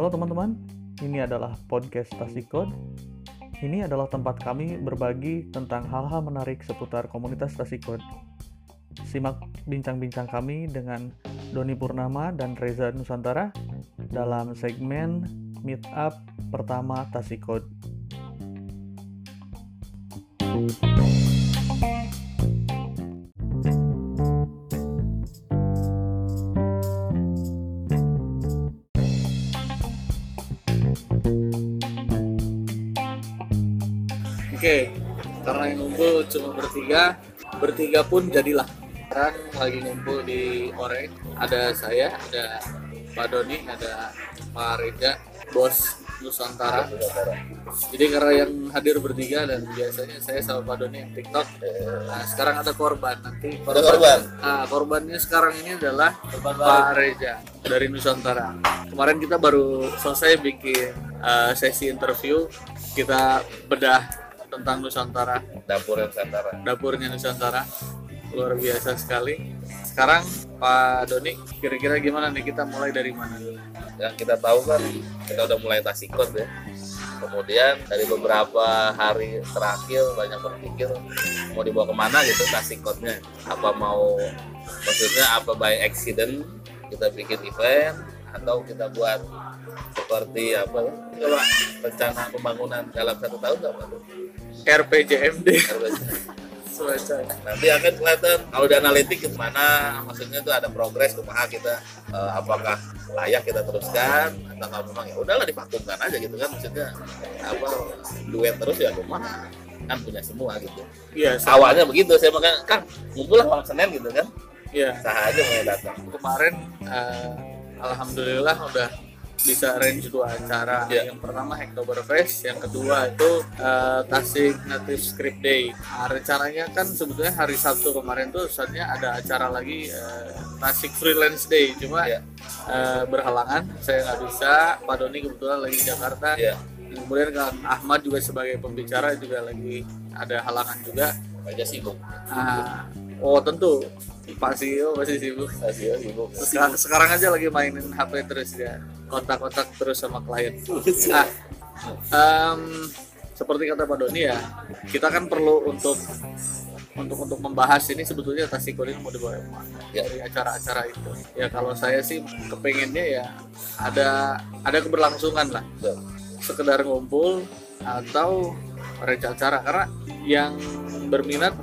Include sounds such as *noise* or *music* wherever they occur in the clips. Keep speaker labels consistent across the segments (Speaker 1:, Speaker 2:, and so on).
Speaker 1: Halo teman-teman, ini adalah podcast Tasikod. Ini adalah tempat kami berbagi tentang hal-hal menarik seputar komunitas Tasikod. Simak bincang-bincang kami dengan Doni Purnama dan Reza Nusantara dalam segmen Meet Up pertama Tasikod. Oke, karena yang ngumpul cuma bertiga, bertiga pun jadilah. Sekarang lagi ngumpul di Ore, ada saya, ada Pak Doni, ada Pak Reza, bos Nusantara. Jadi karena yang hadir bertiga dan biasanya saya sama Pak Doni yang TikTok. Nah, sekarang ada korban nanti.
Speaker 2: Ada korban?
Speaker 1: Nah, korbannya sekarang ini adalah
Speaker 2: Korban
Speaker 1: Pak Reza dari Nusantara. Kemarin kita baru selesai bikin uh, sesi interview. Kita bedah tentang Nusantara,
Speaker 2: dapur Nusantara.
Speaker 1: Dapurnya Nusantara. Luar biasa sekali. Sekarang Pak Doni, kira-kira gimana nih? Kita mulai dari mana?
Speaker 2: yang kita tahu kan kita udah mulai tasikot ya. Kemudian dari beberapa hari terakhir banyak berpikir mau dibawa ke mana gitu tasikotnya. Apa mau maksudnya apa by accident kita bikin event atau kita buat seperti apa? Coba rencana pembangunan dalam satu tahun apa tuh
Speaker 1: RPJMD.
Speaker 2: Nanti akan kelihatan kalau di analitik gimana maksudnya tuh ada progres kumaha kita eh, apakah layak kita teruskan atau kalau memang ya udahlah divakumkan aja gitu kan maksudnya apa duet terus ya kumaha kan punya semua gitu.
Speaker 1: Iya,
Speaker 2: awalnya begitu saya makan kang ngumpul lah malam senin gitu kan.
Speaker 1: Iya.
Speaker 2: sah aja mau datang.
Speaker 1: Kemarin eh, alhamdulillah udah bisa arrange dua acara.
Speaker 2: Iya.
Speaker 1: Yang pertama Hacktoberfest, yang kedua itu eh, Tasik Native Script Day. Nah, rencananya kan sebetulnya hari Sabtu kemarin tuh sebenarnya ada acara lagi eh, Tasik Freelance Day, cuma
Speaker 2: Iya.
Speaker 1: eh, berhalangan. Saya nggak bisa. Pak Doni kebetulan lagi di Jakarta.
Speaker 2: ya
Speaker 1: Kemudian kan Ahmad juga sebagai pembicara juga lagi ada halangan juga.
Speaker 2: aja sibuk
Speaker 1: Ah, oh tentu Pak CEO masih sibuk.
Speaker 2: Asia sibuk
Speaker 1: Sekarang, sekarang aja lagi mainin HP terus ya, kontak-kontak terus sama klien. *laughs* Nah, em, seperti kata Pak Doni ya, kita kan perlu untuk untuk untuk membahas ini sebetulnya Tasiko ini mau dibawa ke mana
Speaker 2: Ya.
Speaker 1: dari acara-acara itu. Ya kalau saya sih kepengennya ya ada ada keberlangsungan lah, sekedar ngumpul atau arrange acara karena yang berminat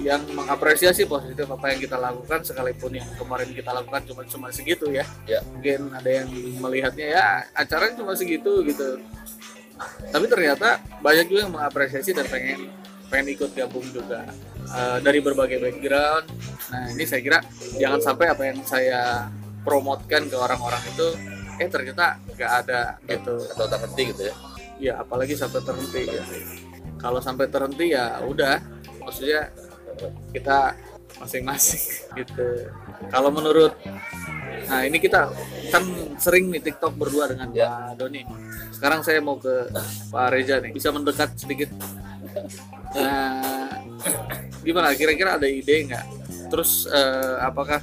Speaker 1: yang mengapresiasi positif apa yang kita lakukan sekalipun yang kemarin kita lakukan cuma cuma segitu ya.
Speaker 2: Ya.
Speaker 1: mungkin ada yang melihatnya ya acaranya cuma segitu gitu. Tapi ternyata banyak juga yang mengapresiasi dan pengen pengen ikut gabung juga eh, dari berbagai background. Nah ini saya kira jangan sampai apa yang saya promotkan ke orang-orang itu eh ternyata nggak ada gitu.
Speaker 2: Atau terhenti gitu ya?
Speaker 1: Ya apalagi sampai terhenti ya. kalau sampai terhenti ya udah. Maksudnya kita masing-masing *laughs* gitu. Kalau menurut nah ini kita kan sering nih TikTok berdua dengan
Speaker 2: Ya.
Speaker 1: Pak Doni. Sekarang saya mau ke Pak Reza nih. Bisa mendekat sedikit? Nah gimana? Kira-kira ada ide nggak? Terus eh, apakah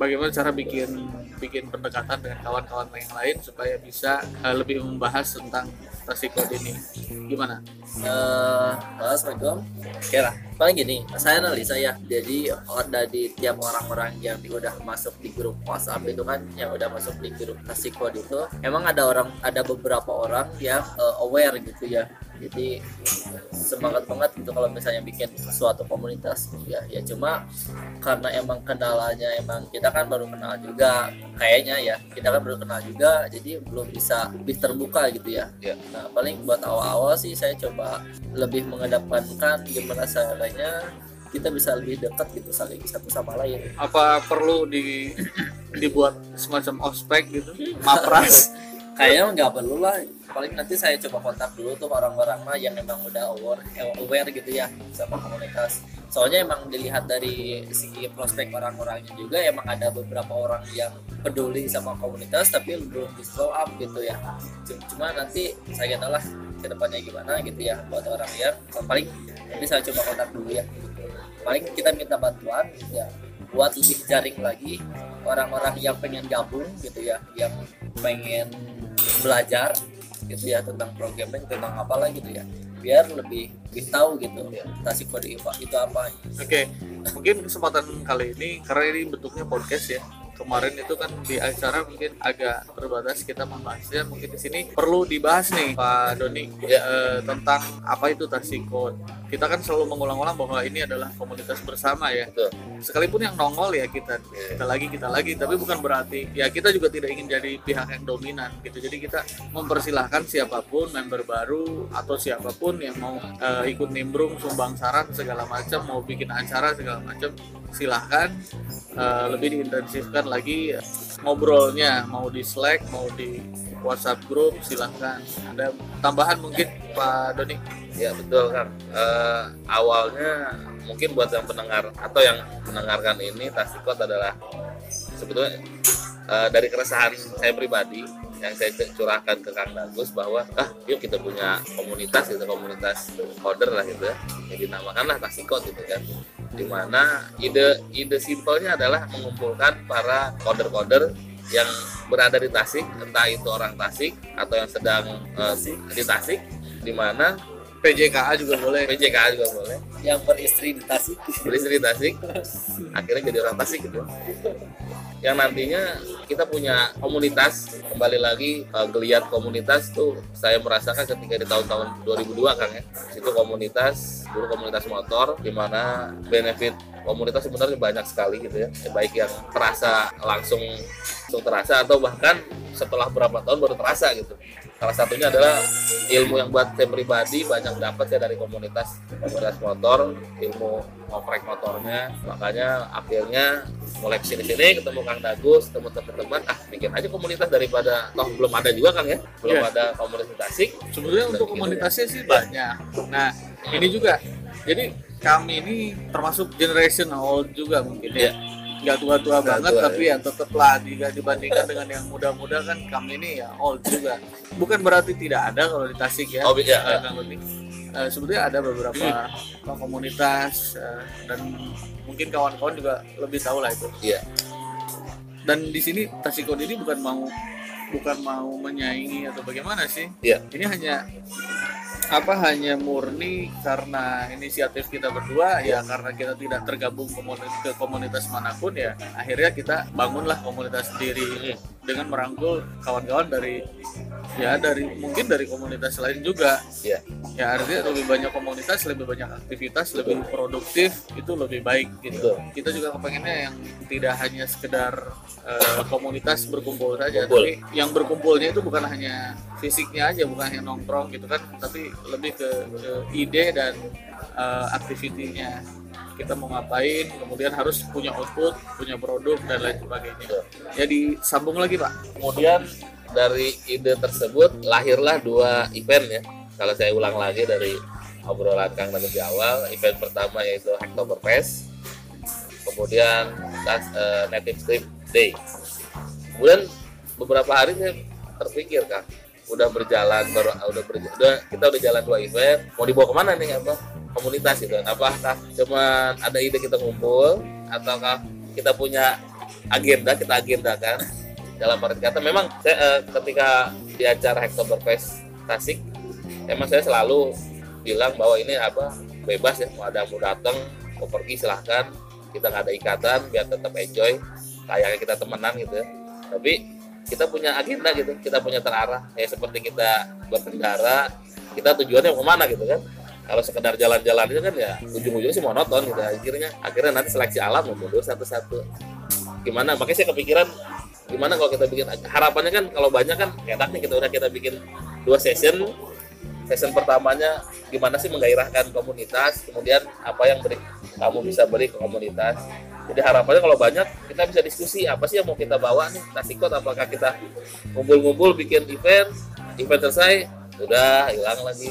Speaker 1: bagaimana cara bikin bikin pendekatan dengan kawan-kawan yang lain supaya bisa eh, lebih membahas tentang tasikod ini gimana?
Speaker 3: Mas Assalamualaikum. Lah, paling gini, saya analisa ya. Jadi ada di tiap orang-orang yang udah masuk di grup WhatsApp itu kan, yang udah masuk di grup Tasikod itu, emang ada orang, ada beberapa orang yang eh, aware gitu ya. Jadi semangat banget gitu kalau misalnya bikin suatu komunitas gitu ya. Ya cuma karena emang kendalanya emang kita kan baru kenal juga kayaknya ya kita kan baru kenal juga jadi belum bisa lebih terbuka gitu ya
Speaker 2: Ya.
Speaker 3: nah paling buat awal-awal sih saya coba lebih mengedepankan gimana caranya kita bisa lebih dekat gitu saling satu sama lain.
Speaker 1: Apa perlu di dibuat semacam ospek gitu? Mapras? *laughs*
Speaker 3: Kayaknya nggak perlu lah. Paling nanti saya coba kontak dulu tuh orang-orang mah yang memang udah aware aware gitu ya sama komunitas. Soalnya emang dilihat dari segi prospek orang-orangnya juga emang ada beberapa orang yang peduli sama komunitas tapi belum di slow up gitu ya. Cuma- cuma nanti saya tahu lah ke depannya gimana gitu ya buat orang yang paling nanti saya coba kontak dulu ya gitu. paling kita minta bantuan gitu ya buat lebih jaring lagi orang-orang yang pengen gabung gitu ya yang pengen belajar gitu ya tentang programming tentang apa lagi gitu ya biar lebih lebih tahu gitu tasik kode itu apa
Speaker 1: Oke, mungkin kesempatan kali ini karena ini bentuknya podcast ya. Kemarin itu kan di acara mungkin agak terbatas kita membahasnya. Mungkin di sini perlu dibahas nih Pak Doni
Speaker 2: Ya.
Speaker 1: eh, tentang apa itu Tasikot. Kita kan selalu mengulang-ulang bahwa ini adalah komunitas bersama ya.
Speaker 2: Betul.
Speaker 1: Sekalipun yang nongol ya kita kita lagi kita lagi, tapi bukan berarti ya kita juga tidak ingin jadi pihak yang dominan gitu. Jadi kita mempersilahkan siapa pun member baru atau siapa pun yang mau eh, ikut nimbrung, sumbang saran segala macam, mau bikin acara segala macam, silahkan Eh, lebih diintensifkan lagi ngobrolnya, mau di Slack, mau di WhatsApp grup, silahkan. Ada tambahan mungkin Pak Doni?
Speaker 2: Ya betul kan. Eh, awalnya mungkin buat yang pendengar atau yang mendengarkan ini Tasikot adalah sebetulnya eh, dari keresahan saya pribadi yang saya curahkan ke Kang Dagus bahwa ah yuk kita punya komunitas gitu komunitas coder lah gitu ya dinamakanlah Tasikot gitu kan di mana ide ide simpelnya adalah mengumpulkan para coder-coder yang berada di Tasik entah itu orang Tasik atau yang sedang eh, di Tasik di mana
Speaker 1: PJKA juga boleh.
Speaker 2: PJKA juga boleh.
Speaker 3: Yang beristri di tasik.
Speaker 2: Beristri di Tasik. Akhirnya jadi orang Tasik gitu yang nantinya kita punya komunitas kembali lagi eh, geliat komunitas tuh saya merasakan ketika di tahun-tahun 2002 Kang ya. Itu komunitas dulu komunitas motor di mana benefit komunitas sebenarnya banyak sekali gitu ya. Baik yang terasa langsung langsung terasa atau bahkan setelah berapa tahun baru terasa gitu salah satunya adalah ilmu yang buat saya pribadi banyak dapat ya dari komunitas komunitas motor ilmu ngoprek motornya makanya akhirnya mulai ke sini sini ketemu Kang Dagus ketemu teman-teman ah bikin aja komunitas daripada toh belum ada juga Kang ya belum
Speaker 1: Iya.
Speaker 2: ada komunitas Tasik
Speaker 1: Sebenarnya untuk
Speaker 2: gitu
Speaker 1: komunitasnya sih banyak. Nah, ini juga. Jadi kami ini termasuk generation old juga mungkin ya. Nggak tua-tua banget,
Speaker 2: tua,
Speaker 1: tapi ya tetaplah jika dibandingkan dengan yang muda-muda kan kami ini ya old juga. Bukan berarti tidak ada kalau di Tasik ya.
Speaker 2: Oh, iya.
Speaker 1: Eh, sebetulnya ada beberapa komunitas eh, dan mungkin kawan-kawan juga lebih tahu lah itu.
Speaker 2: iya
Speaker 1: Dan di sini Tasikon ini bukan mau bukan mau menyaingi atau bagaimana sih?
Speaker 2: iya
Speaker 1: ini hanya apa hanya murni karena inisiatif kita berdua? Ya karena kita tidak tergabung komunitas ke komunitas mana pun ya akhirnya kita bangunlah komunitas sendiri dengan merangkul kawan-kawan dari ya dari mungkin dari komunitas lain juga.
Speaker 2: Iya
Speaker 1: ya artinya lebih banyak komunitas lebih banyak aktivitas lebih produktif itu lebih baik gitu.
Speaker 2: Betul.
Speaker 1: kita juga kepengennya yang tidak hanya sekedar eh, komunitas berkumpul saja
Speaker 2: Kumpul.
Speaker 1: tapi yang berkumpulnya itu bukan hanya fisiknya aja bukan hanya nongkrong gitu kan tapi lebih ke, ke ide dan eh, aktivitinya kita mau ngapain kemudian harus punya output punya produk dan lain sebagainya. Ya disambung lagi pak.
Speaker 2: Kemudian dari ide tersebut lahirlah dua event ya. Kalau saya ulang lagi dari obrolan Kang Dagus di awal event pertama yaitu Hacktoberfest kemudian eh, Native Strip Day. Kemudian beberapa hari saya terpikir Kang udah berjalan baru udah berja- udah kita udah jalan dua event. Mau dibawa ke mana nih apa? Komunitas gitu. Apakah cuman ada ide kita ngumpul ataukah kita punya agenda kita agendakan. Dalam arti kata memang saya eh, ketika di acara Hacktoberfest Tasik emang saya selalu bilang bahwa ini apa bebas ya. Mau ada mau datang mau pergi silahkan. Kita nggak ada ikatan biar tetap enjoy. Kayaknya kita temenan gitu ya. Tapi kita punya agenda gitu kita punya terarah. Ya seperti kita berkendara kita tujuannya mau ke mana gitu kan. Kalau sekedar jalan-jalan itu kan ya ujung-ujungnya sih monoton gitu. Akhirnya akhirnya nanti seleksi alam mundur satu-satu. Gimana? Makanya saya kepikiran gimana kalau kita bikin harapannya kan kalau banyak kan enak nih kita udah kita bikin dua session. Session pertamanya gimana sih menggairahkan komunitas kemudian apa yang beri kamu bisa beri ke komunitas. Jadi harapannya kalau banyak kita bisa diskusi apa sih yang mau kita bawa nih? Tasikot apakah kita ngumpul-ngumpul bikin event event selesai udah hilang lagi.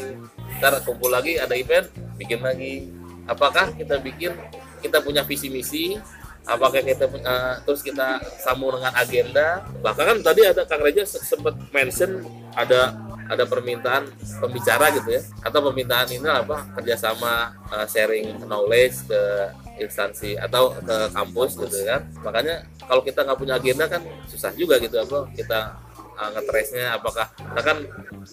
Speaker 2: Ntar kumpul lagi ada event bikin lagi. Apakah kita bikin kita punya visi misi? Apakah kita eh, terus kita sambung dengan agenda? Bahkan kan tadi ada Kang Reja se- sempat mention ada ada permintaan pembicara gitu ya. Atau permintaan ini apa kerjasama eh, sharing knowledge ke instansi atau ke kampus gitu kan. Makanya kalau kita nggak punya agenda kan susah juga gitu apa kita uh, ngetrace-nya. Apakah kita kan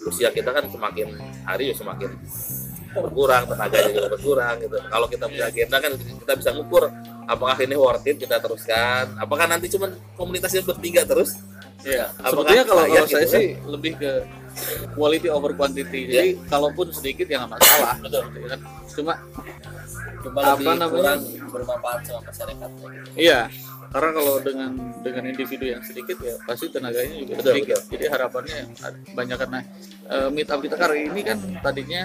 Speaker 2: usia kita kan semakin hari semakin berkurang tenaganya juga berkurang gitu. Kalau kita punya agenda kan kita bisa ngukur apakah ini worth it kita teruskan. Apakah nanti cuman komunitasnya bertiga terus?
Speaker 1: Iya.
Speaker 2: Apakah
Speaker 1: Sebetulnya kalau kalau saya
Speaker 2: gitu kan?
Speaker 1: sih lebih ke quality over quantity. Jadi kalaupun sedikit ya nggak masalah.
Speaker 3: Betul.
Speaker 1: Gitu kan. Cuma
Speaker 3: cuma
Speaker 1: Apa
Speaker 3: lebih
Speaker 1: namanya?
Speaker 3: kurang bermanfaat sama masyarakat gitu.
Speaker 1: iya, karena kalau dengan dengan individu yang sedikit ya pasti tenaganya juga
Speaker 2: Betul,
Speaker 1: sedikit. Jadi harapannya banyak karena eh, meet up kita kali ini kan tadinya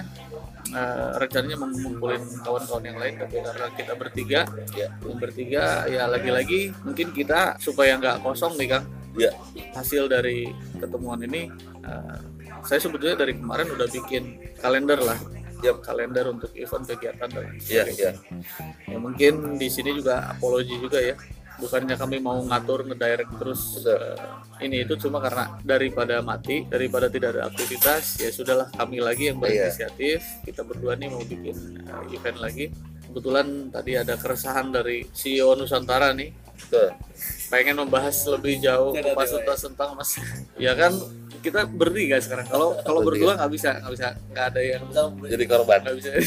Speaker 1: eh, rencananya mengumpulin kawan-kawan yang lain tapi karena kita bertiga
Speaker 2: ya
Speaker 1: yang bertiga ya lagi-lagi mungkin kita supaya nggak kosong nih kang
Speaker 2: ya
Speaker 1: hasil dari ketemuan ini eh, saya sebetulnya dari kemarin udah bikin kalender lah.
Speaker 2: Yap.
Speaker 1: kalender untuk event kegiatan dan lain
Speaker 2: ya
Speaker 1: sebagainya.
Speaker 2: ya
Speaker 1: Ya, mungkin di sini juga apologi juga ya. Bukannya kami mau ngatur ngedirect terus eh, ini itu cuma karena daripada mati daripada tidak ada aktivitas ya sudahlah kami lagi yang
Speaker 2: Iya.
Speaker 1: berinisiatif. Kita berdua nih mau bikin eh, event lagi. Kebetulan tadi ada keresahan dari CEO Nusantara nih pengen membahas lebih jauh kupas
Speaker 3: tidak.
Speaker 1: tuntas tentang mas. Ya kan kita bertiga sekarang. Kalau kalau berdua nggak bisa nggak bisa nggak ada yang
Speaker 2: jadi korban.
Speaker 1: Nggak bisa. *laughs*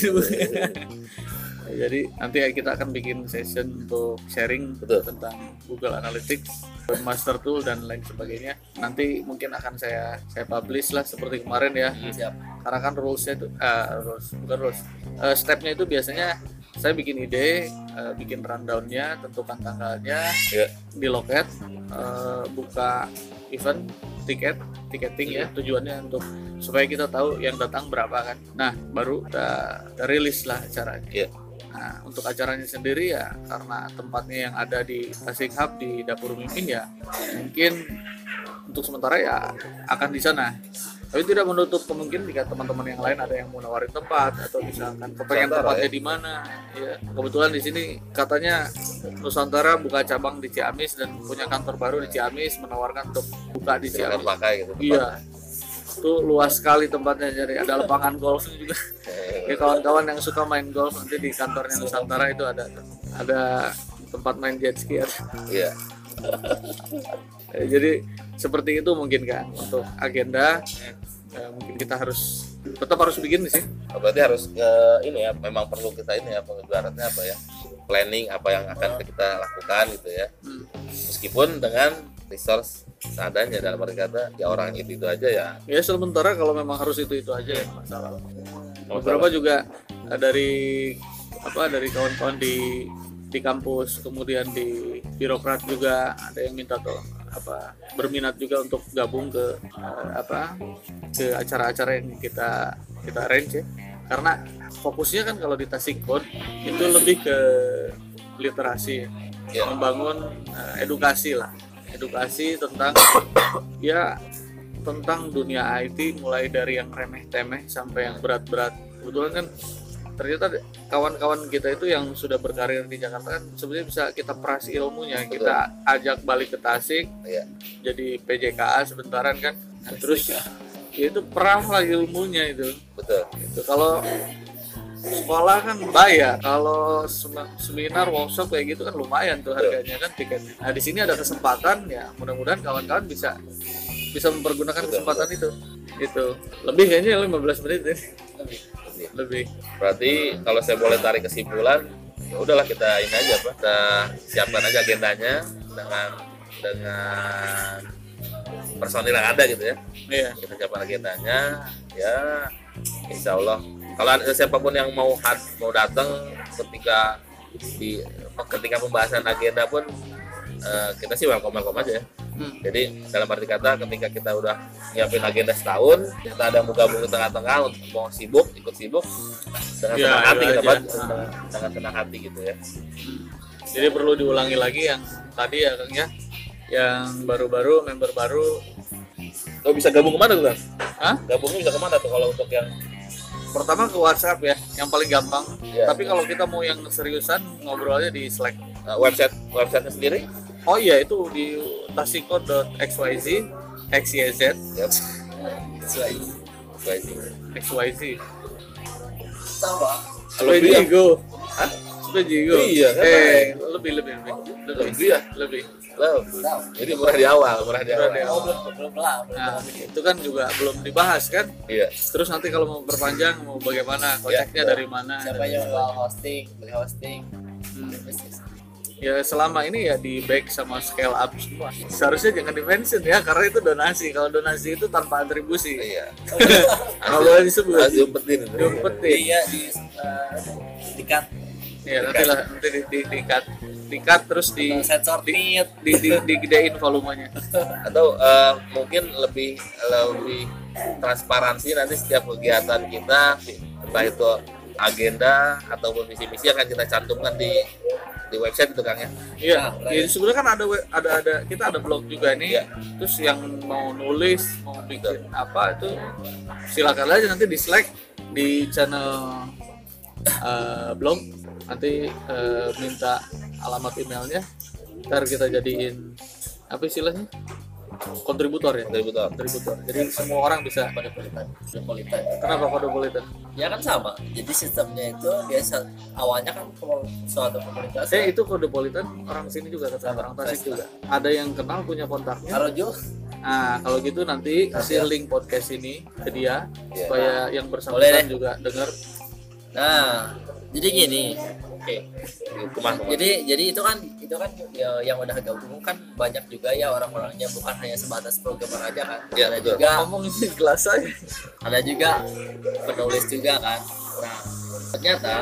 Speaker 1: Jadi nanti kita akan bikin session untuk sharing
Speaker 2: Betul.
Speaker 1: tentang Google Analytics Master Tool dan lain sebagainya. Nanti mungkin akan saya saya publish lah seperti kemarin ya.
Speaker 3: Siap.
Speaker 1: Karena kan rulesnya itu eh, rules bukan rules. Eh, stepnya itu biasanya saya bikin ide eh, bikin rundownnya tentukan tanggalnya
Speaker 2: ya
Speaker 1: di loket eh, buka event tiket tiketing ya tujuannya untuk supaya kita tahu yang datang berapa kan. Nah baru kita, kita rilis lah acaranya.
Speaker 2: Iya.
Speaker 1: nah untuk acaranya sendiri ya karena tempatnya yang ada di Tasik Hub di dapur mimpin ya mungkin untuk sementara ya akan di sana tapi tidak menutup kemungkinan jika teman-teman yang lain ada yang mau nawarin tempat atau misalkan kepengen
Speaker 2: Nusantara,
Speaker 1: tempatnya
Speaker 2: ya?
Speaker 1: di mana ya. Kebetulan di sini katanya Nusantara buka cabang di Ciamis dan punya kantor baru di Ciamis menawarkan untuk buka di
Speaker 2: silakan
Speaker 1: Ciamis.
Speaker 2: pakai gitu
Speaker 1: iya. Itu luas sekali tempatnya jadi ada lapangan golfnya juga. *laughs* Ya kawan-kawan yang suka main golf nanti di kantornya Nusantara itu ada ada tempat main jet ski
Speaker 2: iya.
Speaker 1: Ya, *laughs* jadi seperti itu mungkin kan untuk agenda ya, mungkin kita harus tetap harus bikin sih.
Speaker 2: Oh, berarti harus ke ini ya memang perlu kita ini ya ibaratnya apa ya planning apa yang akan kita lakukan gitu ya.
Speaker 1: Hmm.
Speaker 2: meskipun dengan resource seadanya dalam arti kata ya orang itu itu aja ya.
Speaker 1: Ya sementara kalau memang harus itu itu aja ya masalah. Beberapa juga eh, dari apa dari kawan-kawan di di kampus kemudian di birokrat juga ada yang minta tuh apa berminat juga untuk gabung ke eh, apa ke acara-acara yang kita kita arrange ya karena fokusnya kan kalau di Tasikon itu lebih ke literasi ya. Membangun eh, edukasi lah edukasi tentang ya tentang dunia IT mulai dari yang remeh-temeh sampai yang berat-berat. Kebetulan kan ternyata kawan-kawan kita itu yang sudah berkarir di Jakarta kan sebenarnya bisa kita peras ilmunya, kita ajak balik ke Tasik
Speaker 2: ya
Speaker 1: jadi PJKA sebentaran kan. Nah, terus ya itu perah lah ilmunya itu.
Speaker 2: betul
Speaker 1: Itu kalau sekolah kan bayar, kalau sem- seminar workshop kayak gitu kan lumayan tuh harganya kan tiketnya. Nah di sini ada kesempatan ya mudah-mudahan kawan-kawan bisa bisa mempergunakan kesempatan itu. Itu lebih kayaknya 15 menit ini.
Speaker 3: Lebih.
Speaker 2: Berarti kalau saya boleh tarik kesimpulan ya udahlah kita ini aja pak kita siapkan aja agendanya dengan dengan personil yang ada gitu ya.
Speaker 1: Iya.
Speaker 2: kita siapkan agendanya ya insya Allah kalau ada siapa pun yang mau hat mau datang ketika di ketika pembahasan agenda pun eh, kita sih welcome welcome aja ya
Speaker 1: Hmm.
Speaker 2: jadi dalam arti kata ketika kita udah nyiapin agenda setahun kita ada gabung di tengah-tengah untuk mau sibuk ikut sibuk dengan
Speaker 1: Ya,
Speaker 2: senang hati
Speaker 1: itu
Speaker 2: kita.
Speaker 1: Nah.
Speaker 2: dengan, dengan senang hati gitu ya
Speaker 1: Jadi perlu diulangi lagi yang tadi ya Kang ya. Yang baru-baru member baru.
Speaker 2: lo bisa gabung ke mana tuh kan
Speaker 1: Hah?
Speaker 2: gabungnya bisa ke mana tuh kalau untuk yang
Speaker 1: Pertama ke WhatsApp ya, yang paling gampang.
Speaker 2: Ya.
Speaker 1: Tapi kalau kita mau yang seriusan ngobrolnya di Slack.
Speaker 2: eh, website websitenya sendiri
Speaker 1: Oh iya itu di tasiko.xyz xyz
Speaker 2: ya
Speaker 3: sesuai
Speaker 2: baik
Speaker 1: xyz
Speaker 3: sama
Speaker 2: Kalau
Speaker 1: Jigo
Speaker 2: Hah?
Speaker 1: Jigo
Speaker 2: Iya, kan
Speaker 1: eh lebih lebih lebih lebih
Speaker 2: Lebih ya?
Speaker 1: lebih
Speaker 2: Belum. jadi murah di awal murah di awal
Speaker 1: Murah di
Speaker 3: Oh, belum belum.
Speaker 1: Nah, itu kan juga belum dibahas kan.
Speaker 2: iya
Speaker 1: Terus nanti kalau mau perpanjang mau bagaimana, koceknya
Speaker 2: Ya.
Speaker 1: dari mana?
Speaker 3: Siapa yang jual hosting, beli hosting.
Speaker 1: Ya selama ini ya di back sama scale up semua. Seharusnya jangan di mention ya karena itu donasi. Kalau donasi itu tanpa atribusi.
Speaker 2: iya *laughs*
Speaker 1: Kalau boleh disebut.
Speaker 2: harus diumpetin.
Speaker 1: Diumpetin.
Speaker 3: Iya di uh, di cut
Speaker 1: Ya nanti lah nanti di, di, di cut, di cut terus di
Speaker 3: sensor tit.
Speaker 1: di, di, digedein volumenya. *laughs*
Speaker 2: atau eh, mungkin lebih lebih transparansi nanti setiap kegiatan kita entah itu agenda ataupun visi misi akan kita cantumkan di di website itu kang ya?
Speaker 1: Iya,
Speaker 3: Nah,
Speaker 1: ya, sebenarnya kan ada ada ada kita ada blog juga nih.
Speaker 2: Iya.
Speaker 1: Terus yang mau nulis, mau bikin apa itu silakan aja nanti di Slack di channel eh, blog. Nanti eh, minta alamat emailnya. Ntar kita jadiin apa istilahnya kontributor ya
Speaker 2: kontributor
Speaker 1: kontributor jadi semua orang bisa
Speaker 3: Cosmopolitan, Cosmopolitan.
Speaker 1: kenapa cosmopolitan
Speaker 3: Ya kan sama. Jadi sistemnya itu biasa awalnya kan kalau suatu komunitas.
Speaker 1: eh itu cosmopolitan orang sini juga kata orang Tasik juga ada yang kenal punya kontaknya
Speaker 3: Arojo,
Speaker 1: Nah, kalau gitu nanti kasih link podcast ini ke dia
Speaker 2: Iya.
Speaker 1: supaya yang bersangkutan juga dengar.
Speaker 3: Nah, jadi gini. Oke.
Speaker 2: itu mah
Speaker 3: Jadi jadi itu kan itu kan ya, yang udah gabung kan banyak juga ya orang-orangnya bukan hanya sebatas programmer aja kan.
Speaker 2: Iya,
Speaker 3: ada
Speaker 2: betul.
Speaker 3: juga
Speaker 1: Ngomong ini gelas aja.
Speaker 3: ada juga penulis juga kan. Nah, ternyata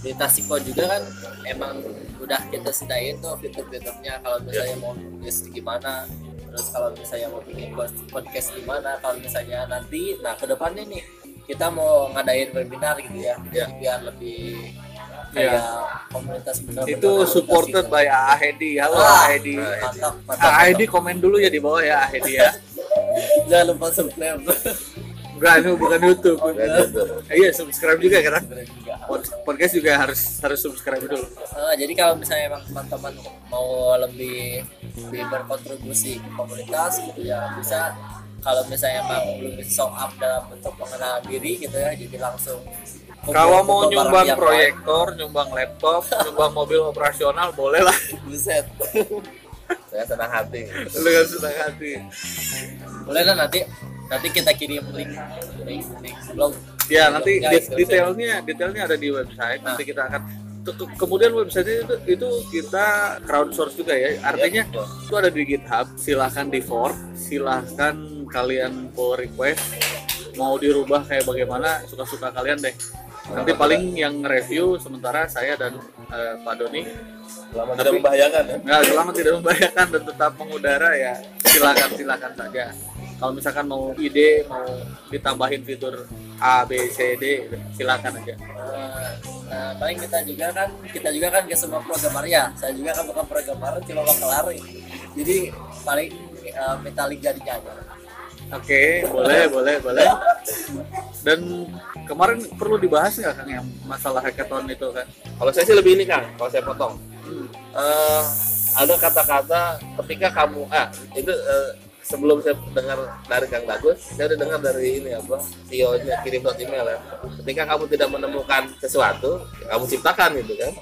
Speaker 3: di Tasiko juga kan emang udah kita sedain tuh fitur-fiturnya kalau misalnya mau nulis gimana terus kalau misalnya mau bikin podcast gimana kalau misalnya nanti nah ke depannya nih kita mau ngadain webinar gitu ya
Speaker 2: Ya.
Speaker 3: biar lebih
Speaker 1: Ya.
Speaker 3: kayak komunitas benar-benar
Speaker 1: Itu supported
Speaker 3: gitu.
Speaker 1: by Ahedi. Halo
Speaker 3: Wah,
Speaker 1: Ahedi. Ahedi komen dulu ya di bawah ya Ahedi ya. *laughs*
Speaker 3: jangan lupa subscribe
Speaker 1: itu *laughs* bukan YouTube. Eh, iya, subscribe juga kan. Podcast juga harus harus subscribe dulu.
Speaker 3: Eh, jadi kalau misalnya emang teman-teman mau lebih lebih berkontribusi ke komunitas gitu ya bisa kalau misalnya emang belum show up dalam bentuk pengenalan diri gitu ya jadi langsung
Speaker 1: Kalau mau nyumbang proyektor, nyumbang laptop, nyumbang mobil operasional boleh lah.
Speaker 3: buset
Speaker 2: saya senang hati
Speaker 1: Lu kan senang hati.
Speaker 3: boleh lah nanti nanti kita kirim link link link blog
Speaker 1: Ya nanti
Speaker 3: description.
Speaker 1: detailnya detailnya ada di website. Nanti
Speaker 3: Nah.
Speaker 1: kita akan tutup. Kemudian website itu itu kita crowdsource juga ya. Artinya
Speaker 2: Ya, betul.
Speaker 1: itu ada di GitHub. Silahkan di fork. Silahkan kalian pull request. Mau dirubah kayak bagaimana suka-suka kalian deh. Nanti paling yang review sementara saya dan eh, Pak Doni.
Speaker 2: selama
Speaker 1: Tapi-
Speaker 2: tidak membahayakan ya
Speaker 1: Nggak selama tidak membahayakan dan tetap mengudara ya silakan silakan saja. Kalau misalkan mau ide mau ditambahin fitur A B C D silakan aja.
Speaker 3: Eh, nah paling kita juga kan kita juga kan ke semua programmer ya saya juga kan bukan programmer cuma bakal lari jadi paling eh, minta link jadinya aja
Speaker 1: Oke, boleh, boleh, boleh. Dan kemarin perlu dibahas nggak Kang yang masalah hackathon itu kan?
Speaker 2: kalau saya sih lebih ini kang kalau saya potong
Speaker 1: Hmm.
Speaker 2: Eh, ada kata-kata ketika kamu ah itu eh, sebelum saya dengar dari Kang Bagus saya udah dengar dari ini apa CEO nya kirim email ya ketika kamu tidak menemukan sesuatu ya kamu ciptakan gitu kan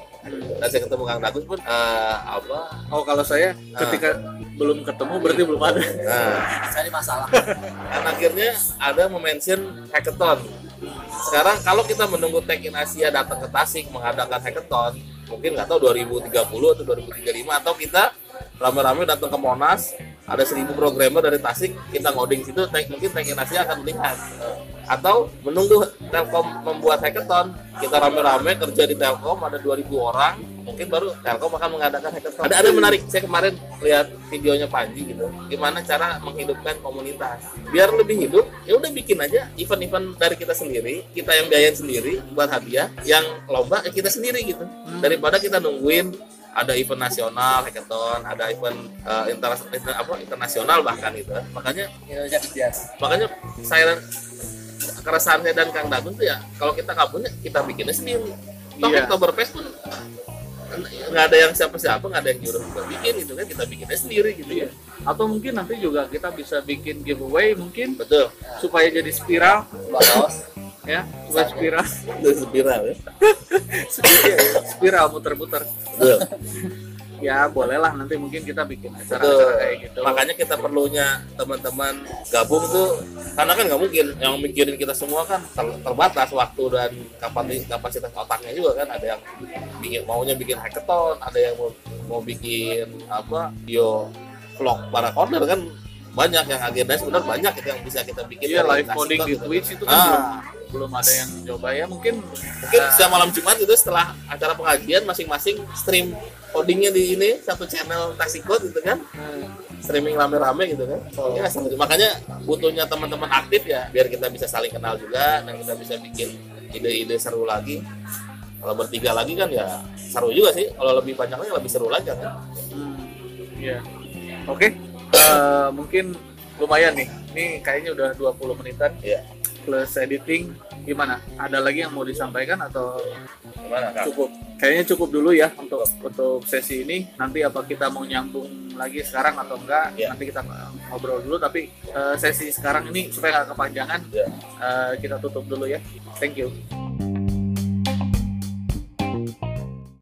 Speaker 2: dan saya ketemu Kang Bagus pun eh, apa
Speaker 1: Oh kalau saya ketika belum ketemu berarti belum ada.
Speaker 2: nah,
Speaker 3: cari masalah *laughs*
Speaker 2: dan akhirnya ada mention hackathon. Sekarang kalau kita menunggu Tech in Asia datang ke Tasik mengadakan hackathon mungkin nggak tahu 2030 atau 2035 atau kita rame-rame datang ke Monas ada seribu programmer dari Tasik kita ngoding situ Tech- mungkin Tech in Asia akan melihat atau menunggu Telkom membuat hackathon kita rame-rame kerja di Telkom ada 2000 orang mungkin baru Telkom akan mengadakan hackathon. Ada ada yang menarik. Saya kemarin lihat videonya Panji gitu gimana cara menghidupkan komunitas. Biar lebih hidup ya udah bikin aja event-event dari kita sendiri kita yang biayain sendiri buat hadiah yang lomba ya kita sendiri gitu. Daripada kita nungguin ada event nasional hackathon ada event apa internasional bahkan gitu. Makanya
Speaker 3: kerjas
Speaker 2: makanya saya keresahan saya dan Kang Dagun tuh ya kalau kita nggak punya kita bikinnya sendiri. Toh
Speaker 1: Iya.
Speaker 2: Oktoberfest pun nggak ada yang siapa-siapa nggak ada yang nyuruh kita bikin gitu kan kita bikinnya sendiri gitu ya.
Speaker 1: Atau mungkin nanti juga kita bisa bikin giveaway mungkin
Speaker 2: betul.
Speaker 1: supaya jadi spiral.
Speaker 3: Baros
Speaker 1: ya, supaya spiral.
Speaker 2: spiral ya. *laughs*
Speaker 1: Spiral muter-muter.
Speaker 2: betul *laughs*
Speaker 1: ya bolehlah nanti mungkin kita bikin
Speaker 2: Betul.
Speaker 1: acara-acara kayak gitu
Speaker 2: Makanya kita perlunya teman-teman gabung tuh karena kan nggak mungkin yang mikirin kita semua kan ter- terbatas waktu dan kapasitas kapasitas otaknya juga kan ada yang bikin maunya bikin hackathon, ada yang mau mau bikin apa video vlog para corner kan banyak yang agendanya sebenarnya banyak itu yang bisa kita bikin
Speaker 1: iya live coding di
Speaker 2: gitu
Speaker 1: Twitch itu kan
Speaker 2: Ah.
Speaker 1: belum belum ada yang coba ya mungkin
Speaker 2: mungkin
Speaker 1: uh,
Speaker 2: setiap malam Jumat itu setelah acara pengajian masing-masing stream codingnya di ini satu channel taksi code gitu kan.
Speaker 1: Hmm,
Speaker 2: streaming rame-rame gitu kan. Ya, seru. makanya butuhnya teman-teman aktif ya biar kita bisa saling kenal juga dan kita bisa bikin ide-ide seru lagi. Kalau bertiga lagi kan ya seru juga sih. Kalau lebih banyak lagi lebih seru lagi kan.
Speaker 1: Hmm, iya. Oke. Eh, mungkin lumayan nih. Ini kayaknya udah 20 menitan.
Speaker 2: Iya.
Speaker 1: Plus editing gimana? Ada lagi yang mau disampaikan atau
Speaker 2: gimana kak?
Speaker 1: cukup? Kayaknya cukup dulu ya untuk untuk sesi ini. Nanti apa kita mau nyambung lagi sekarang atau enggak
Speaker 2: Iya.
Speaker 1: nanti kita ngobrol dulu. Tapi eh, sesi sekarang ini supaya nggak kepanjangan
Speaker 2: Iya.
Speaker 1: eh, kita tutup dulu ya. Thank you